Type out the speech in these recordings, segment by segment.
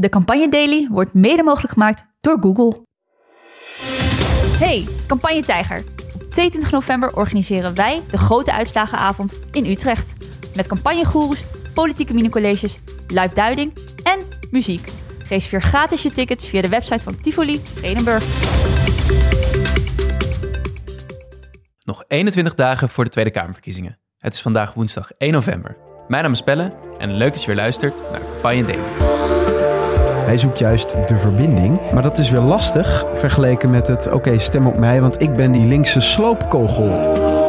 De Campagne Daily wordt mede mogelijk gemaakt door Google. Hey, Campagne Tijger. Op 22 november organiseren wij de grote uitslagenavond in Utrecht. Met campagnegoeroes, politieke minicolleges, live duiding en muziek. Reserveer gratis je tickets via de website van Tivoli Vredenburg. Nog 21 dagen voor de Tweede Kamerverkiezingen. Het is vandaag woensdag 1 november. Mijn naam is Pelle en leuk dat je weer luistert naar Campagne Daily. Hij zoekt juist de verbinding. Maar dat is weer lastig vergeleken met het... oké, stem op mij, want ik ben die linkse sloopkogel.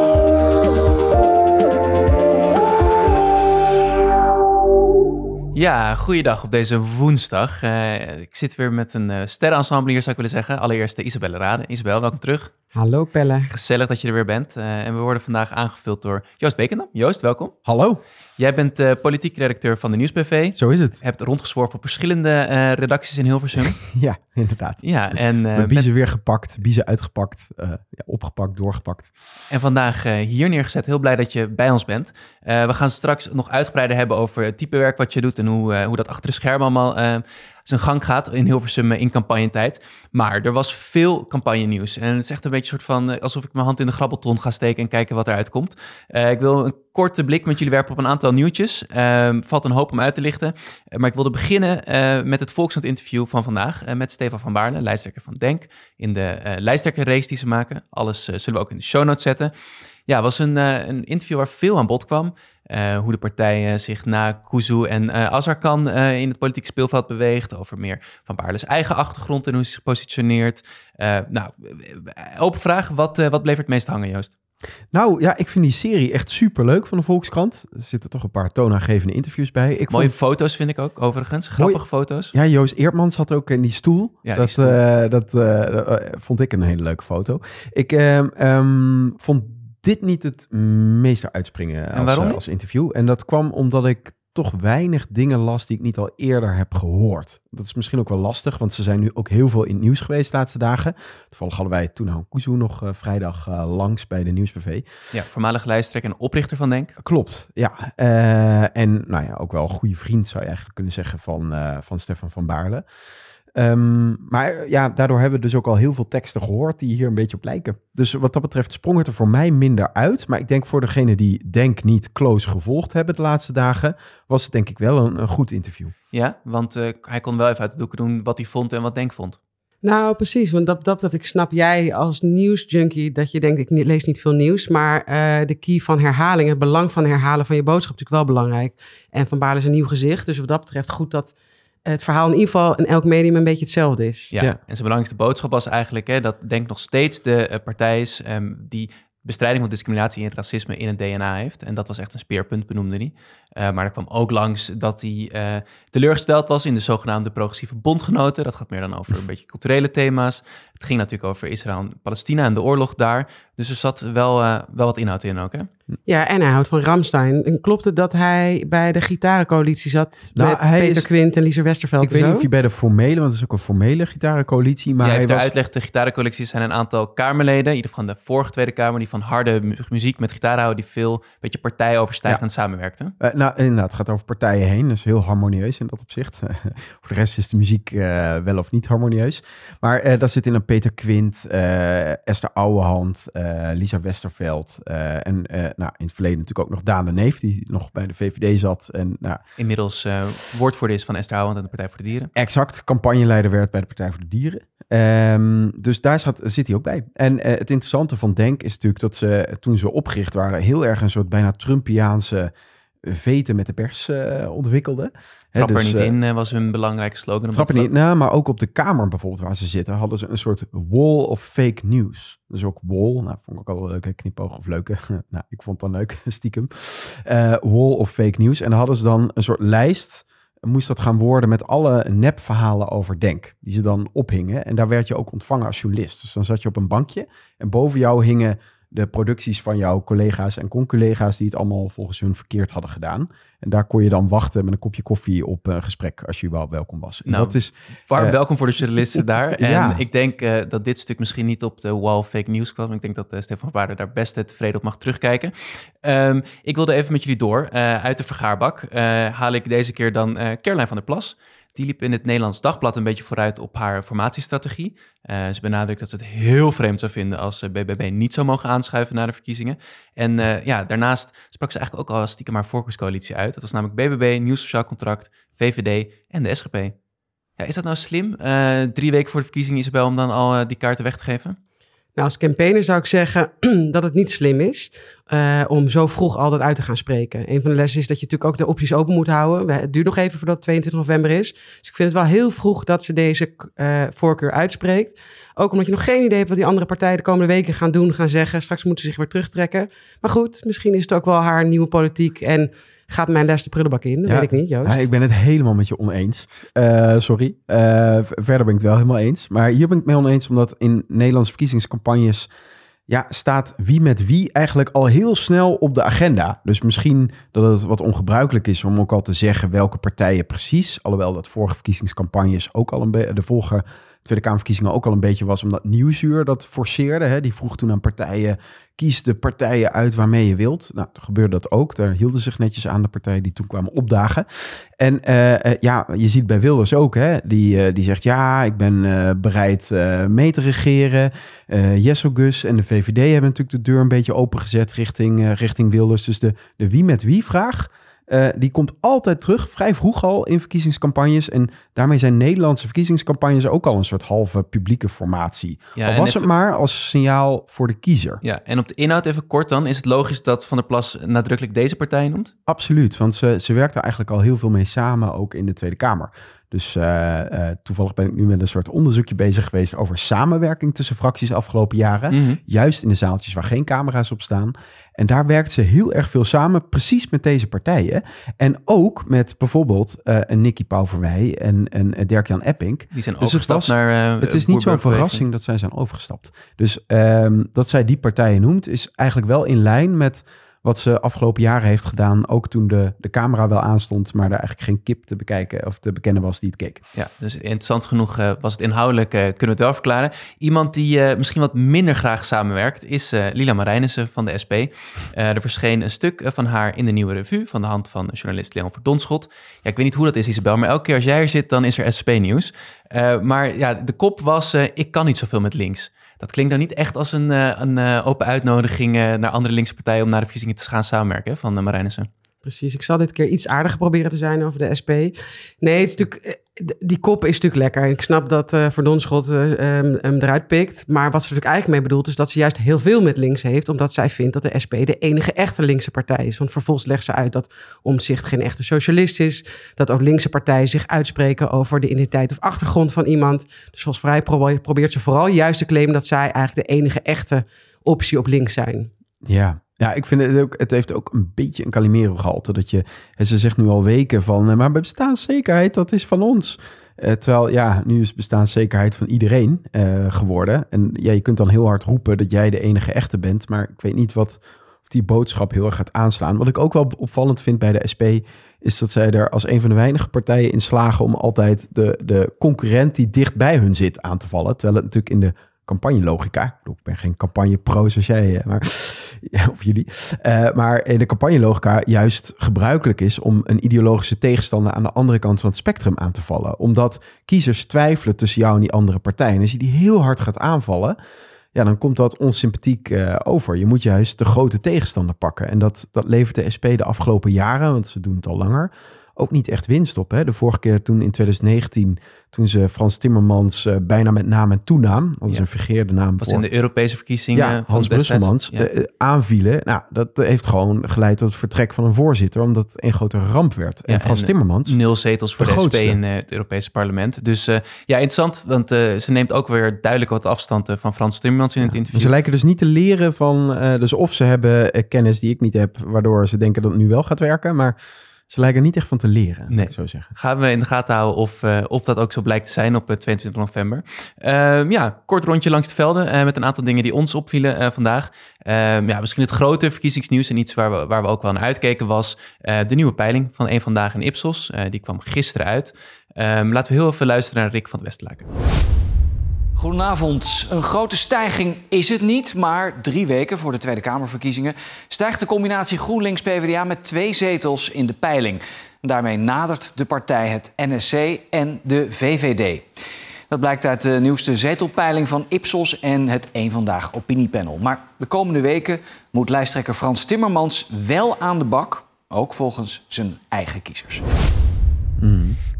Ja, goeiedag op deze woensdag. Uh, ik zit weer met een uh, sterrenensemble hier, zou ik willen zeggen. Allereerst uh, Isabelle Rade. Isabel, welkom terug. Hallo Pelle. Gezellig dat je er weer bent. en we worden vandaag aangevuld door Joost Bekendam. Joost, welkom. Hallo. Jij bent uh, politiek redacteur van de Nieuwsbv. Zo is het. Je hebt rondgezworven op verschillende uh, redacties in Hilversum. ja, inderdaad. Ja, en... Uh, biezen met... weer gepakt, biezen uitgepakt, ja, opgepakt, doorgepakt. En vandaag hier neergezet. Heel blij dat je bij ons bent. we gaan straks nog uitgebreider hebben over het type werk wat je doet en hoe, hoe dat achter de schermen allemaal zijn gang gaat in Hilversum in campagnetijd. Maar er was veel campagne nieuws. En het is echt een beetje soort van alsof ik mijn hand in de grabbelton ga steken en kijken wat eruit komt. ik wil een korte blik met jullie werpen op een aantal nieuwtjes. Um, valt een hoop om uit te lichten. Maar ik wilde beginnen met het Volkskrant interview van vandaag met Stefan van Baarle, lijsttrekker van Denk, in de lijsttrekkerrace die ze maken. Alles zullen we ook in de show notes zetten. Ja, was een, een interview waar veel aan bod kwam. Hoe de partij zich na Kuzu en Azarkan in het politieke speelveld beweegt. Over meer Van Baarle's eigen achtergrond en hoe ze zich positioneert. nou, open vraag. Wat, wat bleef er het meest hangen, Joost? Nou ja, ik vind die serie echt super leuk van de Volkskrant. Er zitten toch een paar toonaangevende interviews bij. Ik Mooie foto's vind ik ook, overigens. Grappige foto's. Ja, Joost Eertmans zat ook in die stoel. Ja, dat stoel. Uh, dat uh, vond ik een hele leuke foto. Ik um, vond dit niet het meest uitspringen als, als interview. En dat kwam omdat ik toch weinig dingen las die ik niet al eerder heb gehoord. Dat is misschien ook wel lastig, want ze zijn nu ook heel veel in het nieuws geweest de laatste dagen. Toevallig hadden wij toen Kuzu nog uh, vrijdag uh, langs bij de Nieuwsbv. Ja, voormalig lijsttrekker en oprichter van Denk. Klopt, ja. Uh, en nou ja, ook wel een goede vriend zou je eigenlijk kunnen zeggen van, van Stefan van Baarle. Um, maar ja, daardoor hebben we dus ook al heel veel teksten gehoord die hier een beetje op lijken. Dus wat dat betreft sprong het er voor mij minder uit. Maar ik denk voor degene die Denk niet close gevolgd hebben de laatste dagen, was het denk ik wel een, een goed interview. Ja, want uh, hij kon wel even uit de doeken doen wat hij vond en wat Denk vond. Nou, precies. Want dat, dat, dat ik snap jij als nieuwsjunkie dat je denkt, ik lees niet veel nieuws. Maar uh, de key van herhaling, het belang van herhalen van je boodschap, is natuurlijk wel belangrijk. En Van Baarle is een nieuw gezicht. Dus wat dat betreft goed dat het verhaal in ieder geval in elk medium een beetje hetzelfde is. Ja, en zijn belangrijkste boodschap was eigenlijk hè, dat Denk nog steeds de uh, partij is um, die bestrijding van discriminatie en racisme in het DNA heeft. En dat was echt een speerpunt, benoemde hij. Uh, maar er kwam ook langs dat hij uh, teleurgesteld was in de zogenaamde progressieve bondgenoten. Dat gaat meer dan over een beetje culturele thema's. Het ging natuurlijk over Israël en Palestina en de oorlog daar. Dus er zat wel, uh, wel wat inhoud in ook, hè? Ja, en hij houdt van Ramstein. En klopt het dat hij bij de gitarencoalitie zat nou, met Peter is, Quint en Lisa Westerveld Ik weet niet of hij bij de formele, want het is ook een formele gitarencoalitie. Maar ja, hij was... uitleg, de gitarencoalitie zijn een aantal Kamerleden, in ieder geval de vorige Tweede Kamer, die van harde muziek met gitaar houden, die veel een beetje partijoverstijgend ja. samenwerkten. Uh, nou, inderdaad, het gaat over partijen heen, dus heel harmonieus in dat opzicht. Voor de rest is de muziek uh, wel of niet harmonieus. Maar uh, daar zit in een Peter Quint, Esther Ouwehand, Lisa Westerveld en nou, in het verleden natuurlijk ook nog Daan de Neef, die nog bij de VVD zat. En, nou, Inmiddels uh, woordvoerder is van Esther Houwand en de Partij voor de Dieren. Exact, campagneleider werd bij de Partij voor de Dieren. Um, dus daar zat, zit hij ook bij. En uh, het interessante van Denk is natuurlijk dat ze, toen ze opgericht waren, heel erg een soort bijna Trumpiaanse veten met de pers uh, ontwikkelde. Trap er dus, niet in uh, was hun belangrijke slogan. Trap er niet nou, maar ook op de kamer bijvoorbeeld waar ze zitten, hadden ze een soort wall of fake news. Dus ook wall, nou vond ik ook al een leuke knipoog of leuke. nou, ik vond het dan leuk, stiekem. Uh, wall of fake news. En dan hadden ze dan een soort lijst, moest dat gaan worden met alle nepverhalen over Denk, die ze dan ophingen. En daar werd je ook ontvangen als journalist. Dus dan zat je op een bankje en boven jou hingen de producties van jouw collega's en conculega's die het allemaal volgens hun verkeerd hadden gedaan. En daar kon je dan wachten met een kopje koffie op een gesprek als je wel welkom was. En nou, dat is warm uh, welkom voor de journalisten daar. En ja. ik denk uh, dat dit stuk misschien niet op de wall fake news kwam. Ik denk dat uh, Stefan Waarder daar best tevreden op mag terugkijken. Um, ik wilde even met jullie door. uit de vergaarbak haal ik deze keer dan Caroline van der Plas. Die liep in het Nederlands Dagblad een beetje vooruit op haar formatiestrategie. Uh, ze benadrukt dat ze het heel vreemd zou vinden als BBB niet zou mogen aanschuiven naar de verkiezingen. En uh, ja, daarnaast sprak ze eigenlijk ook al stiekem haar voorkeurscoalitie uit. Dat was namelijk BBB, Nieuw Sociaal Contract, VVD en de SGP. Ja, is dat nou slim, uh, drie weken voor de verkiezingen, Isabel, om dan al die kaarten weg te geven? Nou, als campaigner zou ik zeggen dat het niet slim is uh, om zo vroeg al dat uit te gaan spreken. Een van de lessen is dat je natuurlijk ook de opties open moet houden. Het duurt nog even voordat het 22 november is. Dus ik vind het wel heel vroeg dat ze deze uh, voorkeur uitspreekt. Ook omdat je nog geen idee hebt wat die andere partijen de komende weken gaan doen, gaan zeggen. Straks moeten ze zich weer terugtrekken. Maar goed, misschien is het ook wel haar nieuwe politiek en gaat mijn les de prullenbak in. Dat weet ik niet, Joost. Ja, ik ben het helemaal met je oneens. Uh, sorry. Uh, verder ben ik het wel helemaal eens. Maar hier ben ik het mee oneens, omdat in Nederlandse verkiezingscampagnes ja, staat wie met wie eigenlijk al heel snel op de agenda. Dus misschien dat het wat ongebruikelijk is om ook al te zeggen welke partijen precies. Alhoewel dat vorige verkiezingscampagnes ook al een. De vorige Tweede Kamerverkiezingen ook al een beetje was, omdat Nieuwsuur dat forceerde. Hè? Die vroeg toen aan partijen, kies de partijen uit waarmee je wilt. Nou, toen gebeurde dat ook. Daar hielden zich netjes aan de partijen die toen kwamen opdagen. En uh, uh, ja, je ziet bij Wilders ook, hè? Die, uh, die zegt ja, ik ben bereid mee te regeren. Jesso Gus en de VVD hebben natuurlijk de deur een beetje opengezet richting, richting Wilders. Dus de, de wie met wie vraag uh, die komt altijd terug, vrij vroeg al in verkiezingscampagnes. En daarmee zijn Nederlandse verkiezingscampagnes ook al een soort halve publieke formatie. Ja, al was even... het maar als signaal voor de kiezer. Ja, en op de inhoud even kort dan. Is het logisch dat Van der Plas nadrukkelijk deze partij noemt? Absoluut, want ze, ze werkt er eigenlijk al heel veel mee samen, ook in de Tweede Kamer. Dus uh, uh, toevallig ben ik nu met een soort onderzoekje bezig geweest over samenwerking tussen fracties afgelopen jaren. Mm -hmm. Juist in de zaaltjes waar geen camera's op staan. En daar werkt ze heel erg veel samen, precies met deze partijen. En ook met bijvoorbeeld uh, een Nicky Pauverwij en, en Dirk-Jan Epping. Die zijn dus overgestapt het was, naar Het is niet zo'n verrassing dat zij zijn overgestapt. Dus um, dat zij die partijen noemt, is eigenlijk wel in lijn met wat ze afgelopen jaren heeft gedaan. Ook toen de, de camera wel aanstond, maar er eigenlijk geen kip te bekijken of te bekennen was die het keek. Ja, dus interessant genoeg uh, was het inhoudelijk, uh, kunnen we het wel verklaren. Iemand die uh, misschien wat minder graag samenwerkt, is Lila Marijnissen van de SP. er verscheen een stuk van haar in de Nieuwe Revue van de hand van journalist Leon Verdonschot. Ja, ik weet niet hoe dat is, Isabel, maar elke keer als jij er zit, dan is er SP-nieuws. maar ja, de kop was, ik kan niet zoveel met links. Dat klinkt dan niet echt als een, een open uitnodiging naar andere linkse partijen om naar de verkiezingen te gaan samenwerken van Marijnissen. Precies, ik zal dit keer iets aardiger proberen te zijn over de SP. Nee, het is natuurlijk, die kop is natuurlijk lekker. Ik snap dat uh, Verdonschot uh, um, hem eruit pikt. Maar wat ze natuurlijk eigenlijk mee bedoelt... is dat ze juist heel veel met links heeft... omdat zij vindt dat de SP de enige echte linkse partij is. Want vervolgens legt ze uit dat Omtzigt geen echte socialist is... dat ook linkse partijen zich uitspreken over de identiteit of achtergrond van iemand. Dus volgens mij probeert ze vooral juist te claimen... dat zij eigenlijk de enige echte optie op links zijn. Ja, ja, ik vind het ook, het heeft ook een beetje een Calimero gehalte. Dat je, en ze zegt nu al weken van, eh, maar bestaanszekerheid, dat is van ons. Uh, terwijl, ja, nu is bestaanszekerheid van iedereen uh, geworden. En ja, je kunt dan heel hard roepen dat jij de enige echte bent. Maar ik weet niet wat of die boodschap heel erg gaat aanslaan. Wat ik ook wel opvallend vind bij de SP, is dat zij er als een van de weinige partijen in slagen om altijd de, de concurrent die dicht bij hun zit aan te vallen. Terwijl het natuurlijk in de campagnelogica. Ik ben geen campagne-pro zoals jij, maar, of jullie. Uh, maar in de campagnelogica juist gebruikelijk is om een ideologische tegenstander aan de andere kant van het spectrum aan te vallen. Omdat kiezers twijfelen tussen jou en die andere partij. En als je die heel hard gaat aanvallen, ja, dan komt dat onsympathiek uh, over. Je moet juist de grote tegenstander pakken. En dat, dat levert de SP de afgelopen jaren, want ze doen het al langer, ook niet echt winst op. Hè? De vorige keer toen in 2019 toen ze Frans Timmermans uh, bijna met naam en toenaam, dat is ja. een vergeerde naam was voor. in de Europese verkiezingen ja, Hans Brusselmans, ja. uh, aanvielen. Nou, dat heeft gewoon geleid tot het vertrek van een voorzitter, omdat het een grote ramp werd. En Frans en, Timmermans... Nul zetels voor de, de SP in uh, het Europese parlement. Dus ja, interessant, want ze neemt ook weer duidelijk wat afstand van Frans Timmermans in het interview. Ze lijken dus niet te leren van, dus of ze hebben kennis die ik niet heb, waardoor ze denken dat het nu wel gaat werken, maar... Ze lijken niet echt van te leren, nee. zo zeggen. Gaan we in de gaten houden of, uh, of dat ook zo blijkt te zijn op 22 uh, november. Uh, ja, kort rondje langs de velden uh, met een aantal dingen die ons opvielen vandaag. Ehm, ja, misschien het grote verkiezingsnieuws en iets waar we, waar we ook wel naar uitkeken was de nieuwe peiling van een vandaag in Ipsos. die kwam gisteren uit. Ehm, laten we heel even luisteren naar Rick van het Westlaken. Goedenavond. Een grote stijging is het niet, maar drie weken voor de Tweede Kamerverkiezingen stijgt de combinatie GroenLinks-PVDA met twee zetels in de peiling. Daarmee nadert de partij het NSC en de VVD. Dat blijkt uit de nieuwste zetelpeiling van Ipsos en het Eén Vandaag opiniepanel. Maar de komende weken moet lijsttrekker Frans Timmermans wel aan de bak, ook volgens zijn eigen kiezers.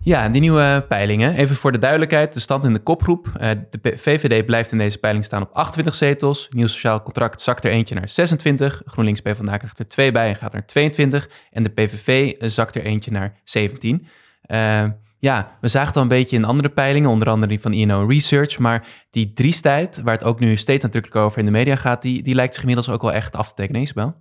Ja, die nieuwe peilingen. Even voor de duidelijkheid, de stand in de kopgroep. Uh, de VVD blijft in deze peiling staan op 28 zetels. Nieuw Sociaal Contract zakt er eentje naar 26. GroenLinks PvdA krijgt er twee bij en gaat naar 22. En de PVV zakt er eentje naar 17. Uh, ja, we zagen het al een beetje in andere peilingen, onder andere die van INO Research. Maar die driestheid, waar het ook nu steeds natuurlijk over in de media gaat, die, die lijkt zich inmiddels ook wel echt af te tekenen, Isabel.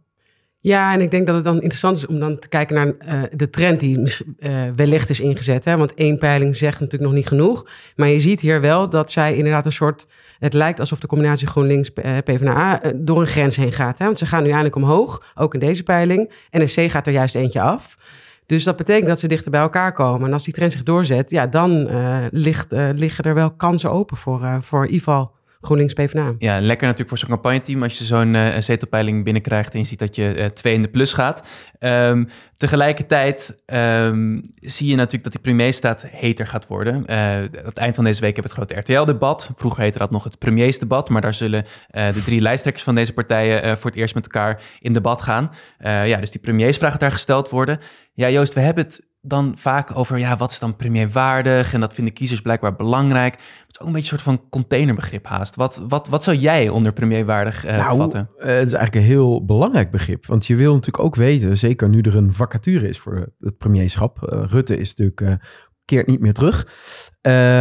Ja, en ik denk dat het dan interessant is om dan te kijken naar uh, de trend die uh, wellicht is ingezet. Hè? Want één peiling zegt natuurlijk nog niet genoeg. Maar je ziet hier wel dat zij inderdaad een soort... Het lijkt alsof de combinatie GroenLinks-PvdA uh, door een grens heen gaat. Hè? Want ze gaan nu eindelijk omhoog, ook in deze peiling. NSC gaat er juist eentje af. Dus dat betekent dat ze dichter bij elkaar komen. En als die trend zich doorzet, ja, dan ligt, liggen er wel kansen open voor, voor IVAL. GroenLinks PvdA. Ja, lekker natuurlijk voor zo'n campagneteam als je zo'n uh, zetelpeiling binnenkrijgt en je ziet dat je uh, twee in de plus gaat. Um, tegelijkertijd um, zie je natuurlijk dat die premierstaat heter gaat worden. Uh, aan het eind van deze week hebben we het grote RTL-debat. Vroeger heette dat nog het premiersdebat, maar daar zullen de drie lijsttrekkers van deze partijen voor het eerst met elkaar in debat gaan. ja, dus die premiersvragen daar gesteld worden. Ja, Joost, we hebben het dan vaak over ja, wat is dan premierwaardig en dat vinden kiezers blijkbaar belangrijk. Het is ook een beetje een soort van containerbegrip haast. Wat, wat, wat zou jij onder premierwaardig uh, nou, vatten? Uh, het is eigenlijk een heel belangrijk begrip, want je wil natuurlijk ook weten, zeker nu er een vacature is voor het premierschap. Uh, Rutte is natuurlijk keert niet meer terug.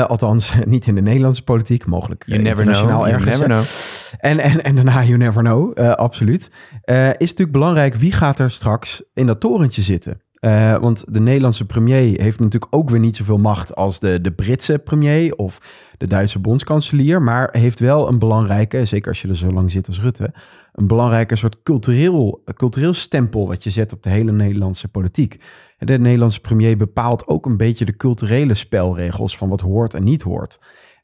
althans, niet in de Nederlandse politiek, mogelijk you internationaal never know. ergens. You never know. En, en, en daarna you never know, absoluut. is natuurlijk belangrijk, wie gaat er straks in dat torentje zitten? Uh, want de Nederlandse premier heeft natuurlijk ook weer niet zoveel macht als de, de Britse premier of de Duitse bondskanselier. Maar heeft wel een belangrijke, zeker als je er zo lang zit als Rutte, een belangrijke soort cultureel, cultureel stempel wat je zet op de hele Nederlandse politiek. De Nederlandse premier bepaalt ook een beetje de culturele spelregels van wat hoort en niet hoort.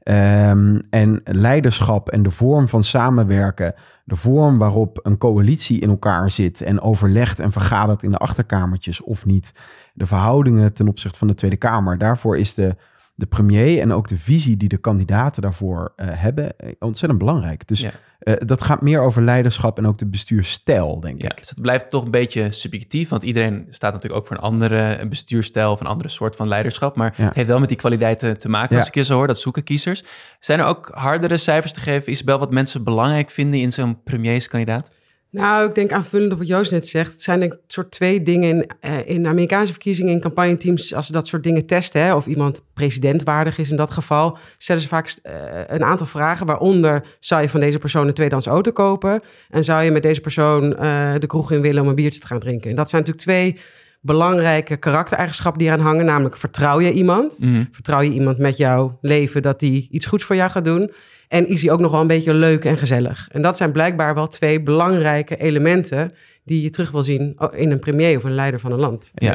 Um, en leiderschap en de vorm van samenwerken, de vorm waarop een coalitie in elkaar zit en overlegt en vergadert in de achterkamertjes of niet, de verhoudingen ten opzichte van de Tweede Kamer, daarvoor is de, de premier en ook de visie die de kandidaten daarvoor uh, hebben ontzettend belangrijk. Dus ja. uh, dat gaat meer over leiderschap en ook de bestuursstijl, denk ja, ik. Dus het blijft toch een beetje subjectief, want iedereen staat natuurlijk ook voor een andere bestuursstijl of een andere soort van leiderschap. Maar ja. het heeft wel met die kwaliteiten te maken, als ik je zo hoor. Dat zoeken kiezers. Zijn er ook hardere cijfers te geven, Isabel, wat mensen belangrijk vinden in zo'n premierskandidaat? Nou, ik denk aanvullend op wat Joost net zegt. Het zijn ik soort twee dingen in, uh, in Amerikaanse verkiezingen, in campagneteams. Als ze dat soort dingen testen, hè, of iemand presidentwaardig is in dat geval, stellen ze vaak uh, een aantal vragen. Waaronder, zou je van deze persoon een tweedehands auto kopen? En zou je met deze persoon uh, de kroeg in willen om een biertje te gaan drinken? En dat zijn natuurlijk twee belangrijke karaktereigenschappen die eraan hangen. Namelijk, vertrouw je iemand? Mhm. Vertrouw je iemand met jouw leven dat die iets goeds voor jou gaat doen? En is hij ook nog wel een beetje leuk en gezellig? En dat zijn blijkbaar wel twee belangrijke elementen die je terug wil zien in een premier of een leider van een land. Ja,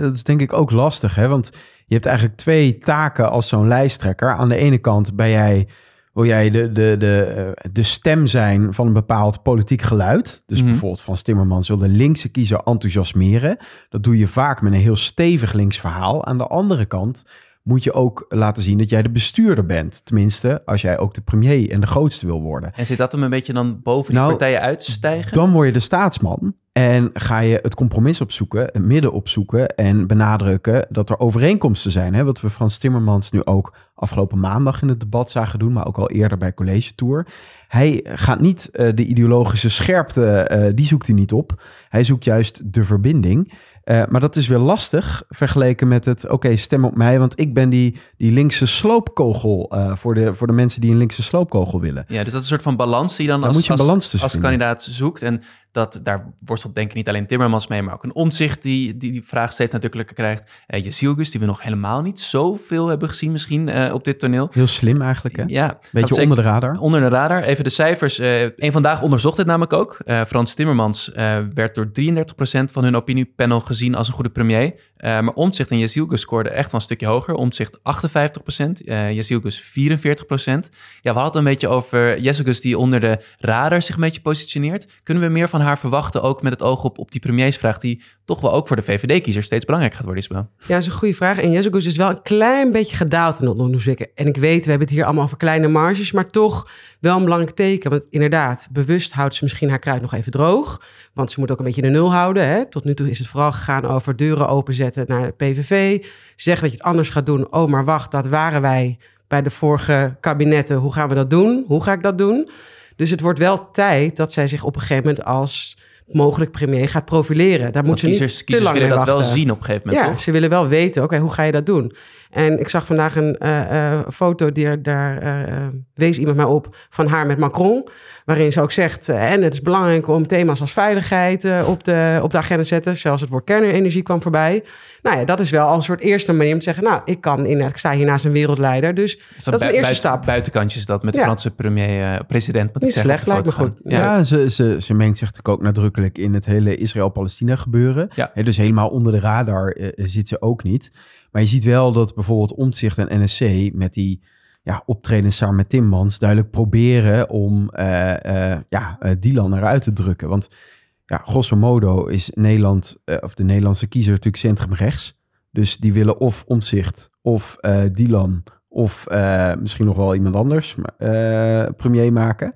dat is denk ik ook lastig, hè? want je hebt eigenlijk twee taken als zo'n lijsttrekker. Aan de ene kant ben jij wil jij de, de, de, de stem zijn van een bepaald politiek geluid. Dus Mhm. bijvoorbeeld van Timmermans wil de linkse kiezer enthousiasmeren. Dat doe je vaak met een heel stevig links verhaal. Aan de andere kant moet je ook laten zien dat jij de bestuurder bent. Tenminste, als jij ook de premier en de grootste wil worden. En zit dat hem een beetje dan boven die Nou, partijen uitstijgen? Dan word je de staatsman en ga je het compromis opzoeken, het midden opzoeken en benadrukken dat er overeenkomsten zijn. Hè? Wat we Frans Timmermans nu ook afgelopen maandag in het debat zagen doen, maar ook al eerder bij College Tour. Hij gaat niet uh, de ideologische scherpte, uh, die zoekt hij niet op. Hij zoekt juist de verbinding. Uh, maar dat is weer lastig vergeleken met het, oké, okay, stem op mij, want ik ben die, die linkse sloopkogel uh, voor, de, voor de mensen die een linkse sloopkogel willen. Ja, dus dat is een soort van balans die dan als, moet je een als, als kandidaat zoekt. En dat, daar worstelt denk ik niet alleen Timmermans mee, maar ook een omzicht die die, die vraag steeds nadrukkelijker krijgt. Uh, Jezielgus, die we nog helemaal niet zoveel hebben gezien misschien uh, op dit toneel. Heel slim eigenlijk, hè? Ja. Beetje onder de radar. Onder de radar. Even de cijfers. Uh, een Vandaag onderzocht dit namelijk ook. Uh, Frans Timmermans werd door 33% van hun opiniepanel gezien als een goede premier. Uh, maar Omtzigt en Jezielgus scoorden echt wel een stukje hoger. Omtzigt 58%, uh, Jezielgus 44%. Ja, we hadden een beetje over Jezielgus die onder de radar zich een beetje positioneert. Kunnen we meer van haar verwachten, ook met het oog op, op die premiersvraag, die toch wel ook voor de VVD-kiezer steeds belangrijk gaat worden, Isabel. Ja, dat is een goede vraag. En Jezus is wel een klein beetje gedaald in onderzoeken. En ik weet, we hebben het hier allemaal over kleine marges, maar toch wel een belangrijk teken. Want inderdaad, bewust houdt ze misschien haar kruid nog even droog. Want ze moet ook een beetje de nul houden. Hè? Tot nu toe is het vooral gegaan over deuren openzetten naar de PVV. Zeggen dat je het anders gaat doen. Oh, maar wacht, dat waren wij bij de vorige kabinetten. Hoe gaan we dat doen? Hoe ga ik dat doen? Dus het wordt wel tijd dat zij zich op een gegeven moment als mogelijk premier gaat profileren. Daar moet ze kiezers, niet te kiezers lang willen mee dat wachten. wel zien op een gegeven moment, Ja, toch? ze willen wel weten, oké, hoe ga je dat doen? En ik zag vandaag een eh, eh, foto, die er, daar eh, wees iemand mij op, van haar met Macron. Waarin ze ook zegt, en het is belangrijk om thema's als veiligheid op, de, op de agenda te zetten. Zelfs het woord kernenergie kwam voorbij. Nou ja, dat is wel al een soort eerste manier om te zeggen, nou, ik kan in, ik sta hier naast een wereldleider. Dus dat is een eerste buiten- stap. Buitenkantjes dat met de Ja. Franse premier, eh, president. moet ik Niet zeggen, slecht, lijkt me goed. Ja, ze, ze, ze mengt zich natuurlijk ook nadrukkelijk in het hele Israël-Palestina gebeuren. Ja. Hè, dus helemaal onder de radar zit ze ook niet. Maar je ziet wel dat bijvoorbeeld Omtzigt en NSC met die ja, samen met Timmans duidelijk proberen om eh, eh, ja, eh, Dylan eruit te drukken. Want ja, grosso modo is Nederland, of de Nederlandse kiezer natuurlijk centrumrechts. Dus die willen of Omtzigt of Dylan of misschien nog wel iemand anders premier maken.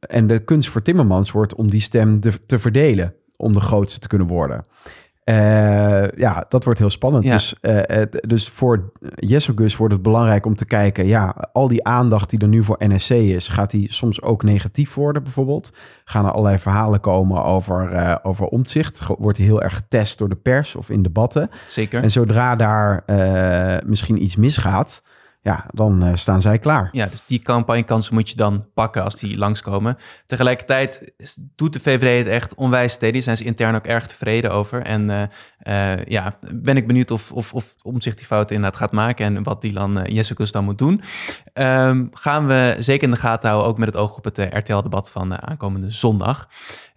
En de kunst voor Timmermans wordt om die stem te verdelen, om de grootste te kunnen worden. Eh, ja, dat wordt heel spannend. Ja. Dus, eh, het- dus voor Jesselgus wordt het belangrijk om te kijken, ja, al die aandacht die er nu voor NSC is, gaat die soms ook negatief worden bijvoorbeeld? Gaan er allerlei verhalen komen over, eh over omzicht? Wordt die heel erg getest door de pers of in debatten? Zeker. En zodra daar eh, misschien iets misgaat, ja, dan eh, staan zij klaar. Ja, dus die campagnekansen moet je dan pakken als die langskomen. Tegelijkertijd doet de VVD het echt onwijs steady. Zijn ze intern ook erg tevreden over. En eh, eh, ja, ben ik benieuwd of, of, of Omtzigt die fouten inderdaad gaat maken... en wat Dylan uh, Jessicus dan moet doen. Ehm, gaan we zeker in de gaten houden, ook met het oog op het RTL-debat van aankomende zondag.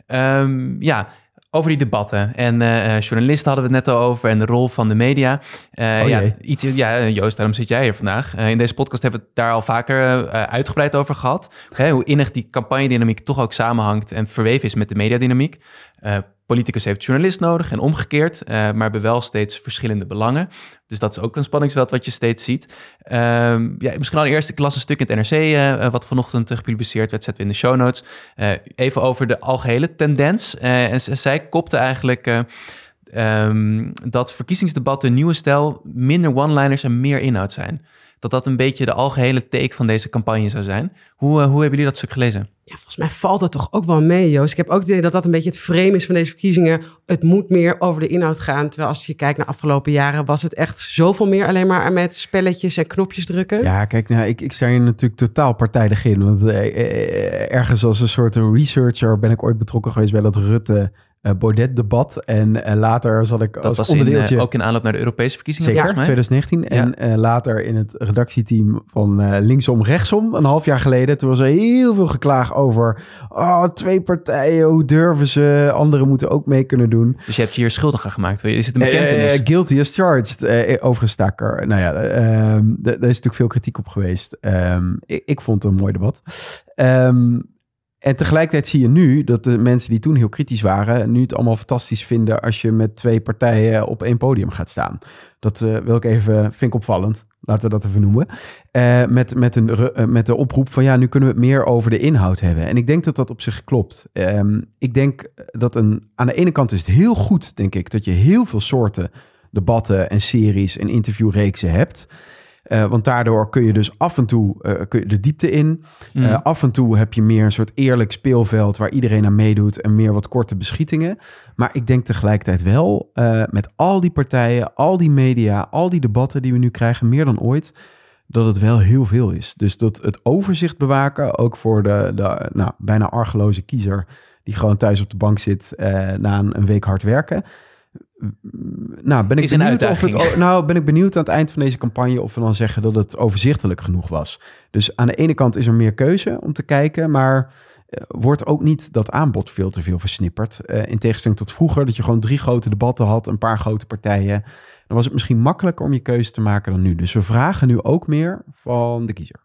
Ehm, ja, over die debatten. En eh, journalisten hadden we het net al over en de rol van de media. Eh, Oh ja, iets, ja, Joost, daarom zit jij hier vandaag. Eh, in deze podcast hebben we het daar al vaker eh, uitgebreid over gehad. Hoe innig die campagnedynamiek toch ook samenhangt en verweven is met de mediadynamiek. Eh politicus heeft journalist nodig en omgekeerd, eh, maar hebben wel steeds verschillende belangen. Dus dat is ook een spanningsveld wat je steeds ziet. Ehm, ja, misschien al eerst, ik las een stuk in het NRC, eh, wat vanochtend eh, gepubliceerd werd, zetten we in de show notes. Eh, even over de algehele tendens. Eh, en zij kopte eigenlijk eh, ehm, dat verkiezingsdebatten nieuwe stijl minder one-liners en meer inhoud zijn. Dat dat een beetje de algehele take van deze campagne zou zijn. Hoe, eh, hoe hebben jullie dat stuk gelezen? Ja, volgens mij valt het toch ook wel mee, Joost. Ik heb ook het idee dat dat een beetje het frame is van deze verkiezingen. Het moet meer over de inhoud gaan. Terwijl als je kijkt naar de afgelopen jaren... was het echt zoveel meer alleen maar met spelletjes en knopjes drukken. Ja, kijk, nou, ik, ik sta hier natuurlijk totaal partijdig in. Want eh, eh, ergens als een soort researcher ben ik ooit betrokken geweest bij dat Rutte eh, Baudet-debat. En eh, later zat ik Dat als was onderdeeltje... eh, ook in aanloop naar de Europese verkiezingen, Zeker, volgens mij. 2019. En eh, later in het redactieteam van eh, Linksom Rechtsom, een half jaar geleden. Toen was er heel veel geklaag over... Oh, twee partijen, hoe durven ze? Anderen moeten ook mee kunnen doen. Dus je hebt je hier schuldig aan gemaakt. Is het een bekentenis? Eh, guilty as charged, eh overigens staker. Nou ja, ehm, daar is natuurlijk veel kritiek op geweest. Ehm, ik, ik vond het een mooi debat. Ehm, en tegelijkertijd zie je nu dat de mensen die toen heel kritisch waren... nu het allemaal fantastisch vinden als je met twee partijen op één podium gaat staan. Dat eh, wil ik even, vind ik opvallend. Laten we dat even noemen. Eh, met, met, een, eh, met de oproep van ja, nu kunnen we het meer over de inhoud hebben. En ik denk dat dat op zich klopt. Ehm, ik denk dat een, aan de ene kant is het heel goed, denk ik, dat je heel veel soorten debatten en series en interviewreeksen hebt. Eh, want daardoor kun je dus af en toe eh, kun je de diepte in. Mm. Eh, af en toe heb je meer een soort eerlijk speelveld waar iedereen aan meedoet en meer wat korte beschietingen. Maar ik denk tegelijkertijd wel met al die partijen, al die media, al die debatten die we nu krijgen, meer dan ooit, dat het wel heel veel is. Dus dat het overzicht bewaken, ook voor de, de nou, bijna argeloze kiezer die gewoon thuis op de bank zit na een, een week hard werken. Nou, ben ik Is een benieuwd of het. Nou, ben ik benieuwd aan het eind van deze campagne of we dan zeggen dat het overzichtelijk genoeg was. Dus aan de ene kant is er meer keuze om te kijken, maar eh, wordt ook niet dat aanbod veel te veel versnipperd. Eh, in tegenstelling tot vroeger, dat je gewoon drie grote debatten had, een paar grote partijen. Dan was het misschien makkelijker om je keuze te maken dan nu. Dus we vragen nu ook meer van de kiezer.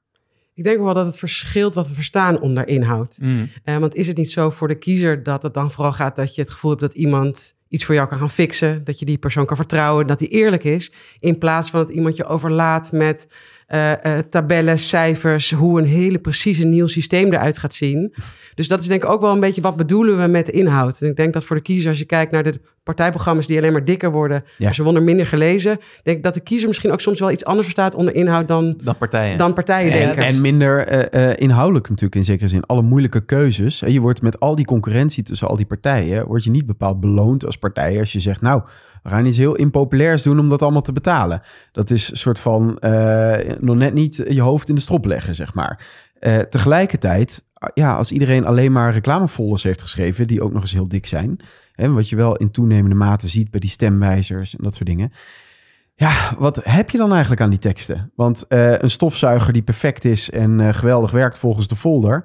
Ik denk wel dat het verschilt wat we verstaan onder inhoud. Mm. Eh, want is het niet zo voor de kiezer dat het dan vooral gaat dat je het gevoel hebt dat iemand iets voor jou kan gaan fixen. Dat je die persoon kan vertrouwen, dat die eerlijk is. In plaats van dat iemand je overlaat met uh, tabellen, cijfers, hoe een hele precieze nieuw systeem eruit gaat zien. Dus dat is denk ik ook wel een beetje wat bedoelen we met inhoud. En ik denk dat voor de kiezer, als je kijkt naar de partijprogramma's die alleen maar dikker worden, ja. ze worden minder gelezen, denk ik dat de kiezer misschien ook soms wel iets anders verstaat onder inhoud dan, dan partijen. Dan partijen denken. En minder uh, inhoudelijk natuurlijk in zekere zin. Alle moeilijke keuzes. En je wordt met al die concurrentie tussen al die partijen, word je niet bepaald beloond als partij als je zegt, nou, we gaan iets heel impopulairs doen om dat allemaal te betalen. Dat is een soort van uh, nog net niet je hoofd in de strop leggen, zeg maar. Uh, tegelijkertijd, ja, als iedereen alleen maar reclamefolders heeft geschreven, die ook nog eens heel dik zijn, hè, wat je wel in toenemende mate ziet bij die stemwijzers en dat soort dingen. Ja, wat heb je dan eigenlijk aan die teksten? Want uh, een stofzuiger die perfect is en geweldig werkt volgens de folder,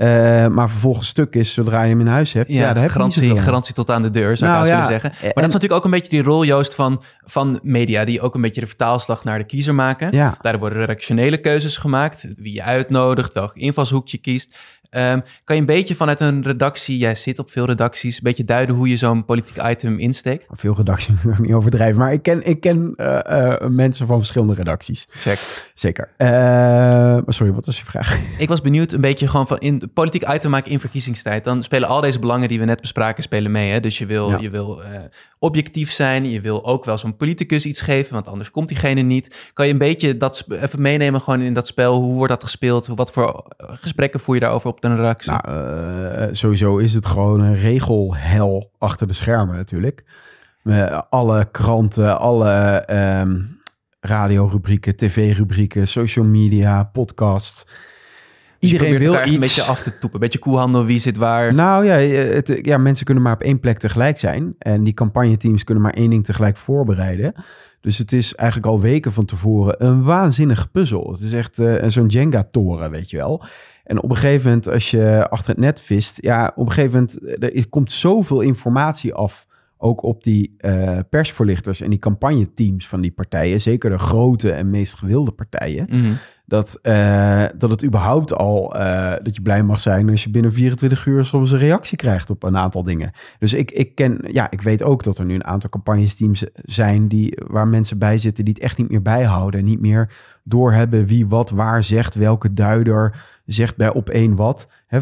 uh, maar vervolgens stuk is zodra je hem in huis hebt. Ja, ja daar heb garantie, je garantie tot aan de deur, zou nou, ik ja, willen zeggen. Maar dat is natuurlijk ook een beetje die rol, Joost, van, van media... die ook een beetje de vertaalslag naar de kiezer maken. Ja. Daar worden redactionele keuzes gemaakt. Wie je uitnodigt, welk invalshoek je kiest. Um, kan je een beetje vanuit een redactie, jij zit op veel redacties, een beetje duiden hoe je zo'n politiek item insteekt? Veel redacties moet ik niet overdrijven, maar ik ken, ik ken uh, uh, mensen van verschillende redacties. Check. Zeker. Uh, sorry, wat was je vraag? Ik was benieuwd een beetje gewoon van in politiek item maken in verkiezingstijd. Dan spelen al deze belangen die we net bespraken spelen mee. Hè? Dus je wil, ja. je wil objectief zijn, je wil ook wel zo'n politicus iets geven, want anders komt diegene niet. Kan je een beetje dat even meenemen gewoon in dat spel? Hoe wordt dat gespeeld? Wat voor gesprekken voer je daarover op? Op redactie? Nou, uh, sowieso is het gewoon een regelhel achter de schermen natuurlijk. Met alle kranten, alle um, radiorubrieken, tv-rubrieken, social media, podcast. Dus Iedereen wil iets... een beetje af te toepen. Een beetje koehandel, wie zit waar. Nou ja, het, ja, mensen kunnen maar op één plek tegelijk zijn. En die campagneteams kunnen maar één ding tegelijk voorbereiden. Dus het is eigenlijk al weken van tevoren een waanzinnige puzzel. Het is echt uh, zo'n Jenga-toren, weet je wel. En op een gegeven moment, als je achter het net vist, ja, op een gegeven moment, er komt zoveel informatie af. Ook op die uh, persvoorlichters en die campagneteams van die partijen, zeker de grote en meest gewilde partijen, mm -hmm. dat, uh, dat het überhaupt al, uh, dat je blij mag zijn als je binnen 24 uur soms een reactie krijgt op een aantal dingen. Dus ik, ik ken, ja, ik weet ook dat er nu een aantal campagneteams zijn die, waar mensen bij zitten die het echt niet meer bijhouden en niet meer doorhebben wie wat waar zegt, welke duider zegt bij op één wat. Hè,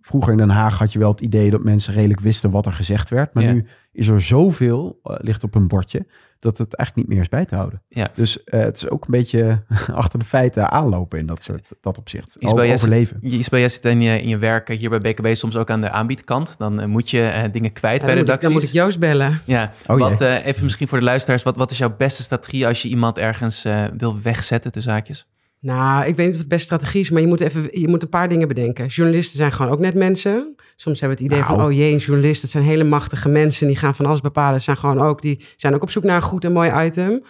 vroeger in Den Haag had je wel het idee dat mensen redelijk wisten wat er gezegd werd. Maar Ja. nu is er zoveel, eh, ligt op een bordje, dat het eigenlijk niet meer is bij te houden. Ja. Dus eh, het is ook een beetje achter de feiten aanlopen in dat soort dat opzicht. Isabel, jij zit- overleven. Je- Isabel, jij zit in je, in je werk hier bij BKB soms ook aan de aanbiedkant. Dan eh, moet je eh, dingen kwijt Ja, bij ik, redacties. dan moet ik Joost bellen. Ja, Oh wat, eh, even misschien voor de luisteraars. Wat, wat is jouw beste strategie als je iemand ergens eh, wil wegzetten, de zaakjes? Nou, ik weet niet of het best strategie is, maar je moet, even, je moet een paar dingen bedenken. Journalisten zijn gewoon ook net mensen. Soms hebben we het idee Nou. van, oh jee, een journalist, dat zijn hele machtige mensen. Die gaan van alles bepalen. Ze zijn gewoon ook, die zijn ook op zoek naar een goed en mooi item.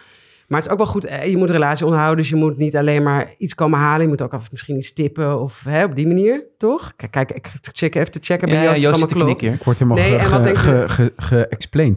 Maar het is ook wel goed, eh, je moet een relatie onderhouden. Dus je moet niet alleen maar iets komen halen. Je moet ook af, misschien iets tippen of hè, op die manier, toch? Kijk, kijk ik check even te checken bij Ja, Joost, of Joost zit klopt. Ik word helemaal Nee, ge- en wat ge-.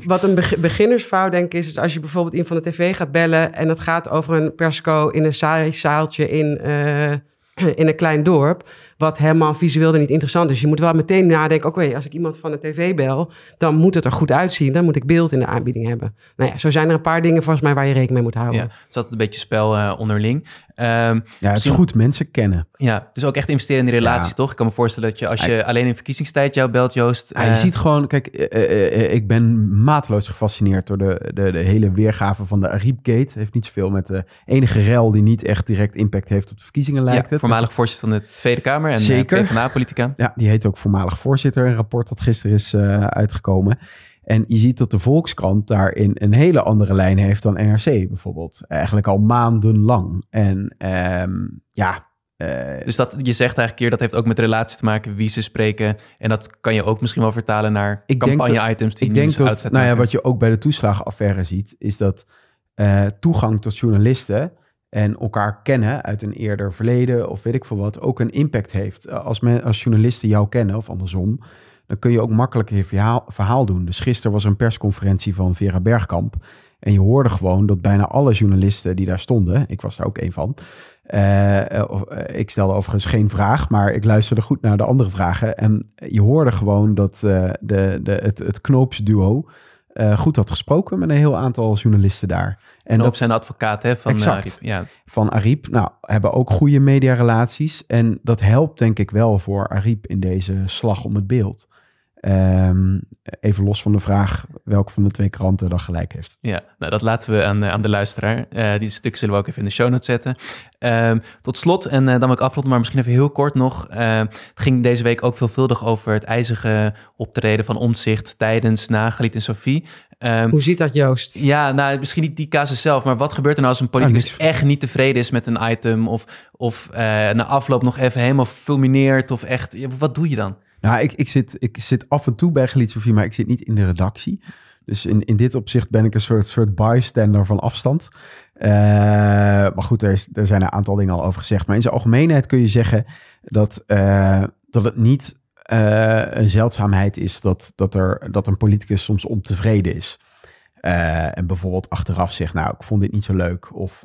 Wat een beg- beginnersfout denk ik is, is als je bijvoorbeeld iemand van de tv gaat bellen en dat gaat over een persco in een saai zaaltje in, eh, in een klein dorp, wat helemaal visueel er niet interessant is. Je moet wel meteen nadenken, oké, als ik iemand van de tv bel, dan moet het er goed uitzien. Dan moet ik beeld in de aanbieding hebben. Nou ja, zo zijn er een paar dingen volgens mij waar je rekening mee moet houden. Ja, het is altijd een beetje spel eh, onderling. Ehm, Ja, het is goed mensen kennen. ja, dus ook echt investeren in die relaties, Ja. toch? Ik kan me voorstellen dat je als je alleen in verkiezingstijd jou belt, Joost... Je eh, ziet gewoon, kijk, eh, eh, ik ben mateloos gefascineerd door de, de, de hele weergave van de Ariepgate. Heeft niet zoveel met de enige rel die niet echt direct impact heeft op de verkiezingen, lijkt ja, het. voormalig voorzitter van de Tweede Kamer en Zeker. PvdA-politica. Ja, die heet ook voormalig voorzitter, een rapport dat gisteren is uitgekomen. En je ziet dat de Volkskrant daarin een hele andere lijn heeft dan NRC bijvoorbeeld. Eigenlijk al maandenlang. En ehm, ja, eh, Dus dat, je zegt eigenlijk hier, dat heeft ook met relatie te maken, wie ze spreken. En dat kan je ook misschien wel vertalen naar campagne-items die ik denk dat, nou ja, wat je ook bij de toeslagenaffaire ziet, is dat eh, toegang tot journalisten en elkaar kennen uit een eerder verleden of weet ik veel wat, ook een impact heeft. Eh, Als, men, als journalisten jou kennen of andersom, dan kun je ook makkelijker je verhaal, verhaal doen. Dus gisteren was er een persconferentie van Vera Bergkamp. En je hoorde gewoon dat bijna alle journalisten die daar stonden, ik was daar ook een van. eh, eh, eh, ik stelde overigens geen vraag, maar ik luisterde goed naar de andere vragen. En je hoorde gewoon dat de, de, het, het knoopsduo goed had gesproken met een heel aantal journalisten daar. En dat zijn advocaat hè, van Exact. Ariep. Ja, van Ariep, nou, hebben ook goede mediarelaties. En dat helpt denk ik wel voor Ariep in deze slag om het beeld. Ehm, even los van de vraag welke van de twee kranten dan gelijk heeft. Ja, nou, dat laten we aan, aan de luisteraar. Eh, die stuk zullen we ook even in de show notes zetten. Ehm, tot slot, en eh, dan wil ik afronden, maar misschien even heel kort nog. Eh, het ging deze week ook veelvuldig over het ijzige optreden van Omzicht tijdens na Galit en Sophie. Ehm, Hoe ziet dat, Joost? ja, nou, misschien niet die casus zelf, maar wat gebeurt er nou als een politicus niks. echt niet tevreden is met een item of, of eh, na afloop nog even helemaal fulmineert of echt, wat doe je dan? Nou, ik, ik, zit, ik zit af en toe bij Geliet Sofie, maar ik zit niet in de redactie. Dus in, in dit opzicht ben ik een soort, soort bystander van afstand. Eh, maar goed, er, is, er zijn een aantal dingen al over gezegd. Maar in zijn algemeenheid kun je zeggen dat, eh, dat het niet eh, een zeldzaamheid is dat, dat, er, dat een politicus soms ontevreden is. En bijvoorbeeld achteraf zegt, nou, ik vond dit niet zo leuk. Of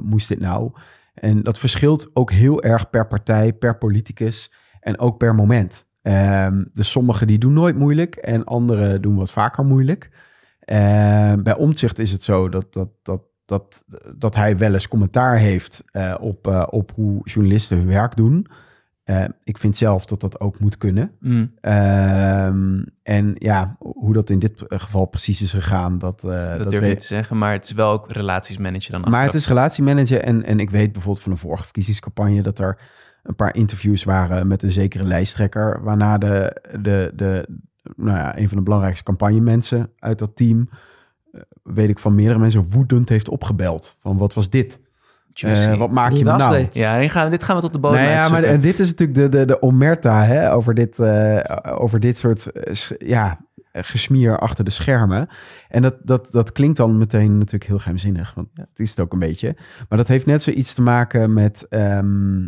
moest dit nou? En dat verschilt ook heel erg per partij, per politicus en ook per moment. Ehm, dus sommigen die doen nooit moeilijk en anderen doen wat vaker moeilijk. Ehm, bij Omtzigt is het zo dat, dat, dat, dat, dat hij wel eens commentaar heeft eh, op, eh, op hoe journalisten hun werk doen. Eh, ik vind zelf dat dat ook moet kunnen. Mm, Ehm, en ja, hoe dat in dit geval precies is gegaan, dat, eh, dat, dat durf weet ik niet te zeggen, maar het is wel ook relaties managen dan maar het is relatiemanager en, en ik weet bijvoorbeeld van de vorige verkiezingscampagne dat er een paar interviews waren met een zekere lijsttrekker, waarna de, de, de, nou ja, een van de belangrijkste campagnemensen uit dat team, eh, weet ik van meerdere mensen, woedend heeft opgebeld. Van wat was dit? Eh, wat maak je nou? dit? Ja, hier gaan we, dit gaan we tot de bodem Nou ja, maar en dit is natuurlijk de, de, de omerta hè, over, dit, eh, over dit soort ja, gesmier achter de schermen. En dat, dat, dat klinkt dan meteen natuurlijk heel geheimzinnig, want het is het ook een beetje. Maar dat heeft net zoiets te maken met, ehm,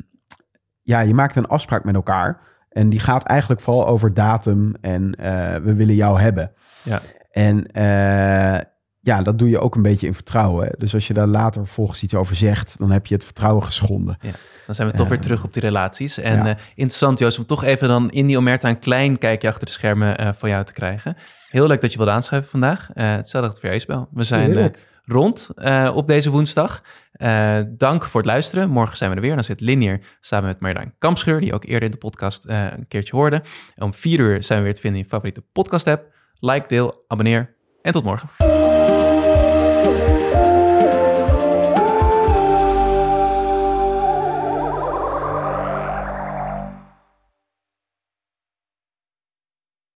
ja, je maakt een afspraak met elkaar. En die gaat eigenlijk vooral over datum en eh, we willen jou hebben. Ja. En eh, ja, dat doe je ook een beetje in vertrouwen. Dus als je daar later vervolgens iets over zegt, dan heb je het vertrouwen geschonden. Dan zijn we toch Ja. weer terug op die relaties. En Ja. eh, interessant, Joost, om toch even dan in die Omerta een klein kijkje achter de schermen eh, van jou te krijgen. Heel leuk dat je wilde aanschuiven vandaag. Eh hetzelfde geldt voor jou, Isabel. We zijn eh. Rond eh, op deze woensdag. Eh, dank voor het luisteren. Morgen zijn we er weer. Dan zit Linier samen met Marjolein Kampscheur, die ook eerder in de podcast eh, een keertje hoorde. Om vier uur zijn we weer te vinden in je favoriete podcast app. Like, deel, abonneer en tot morgen.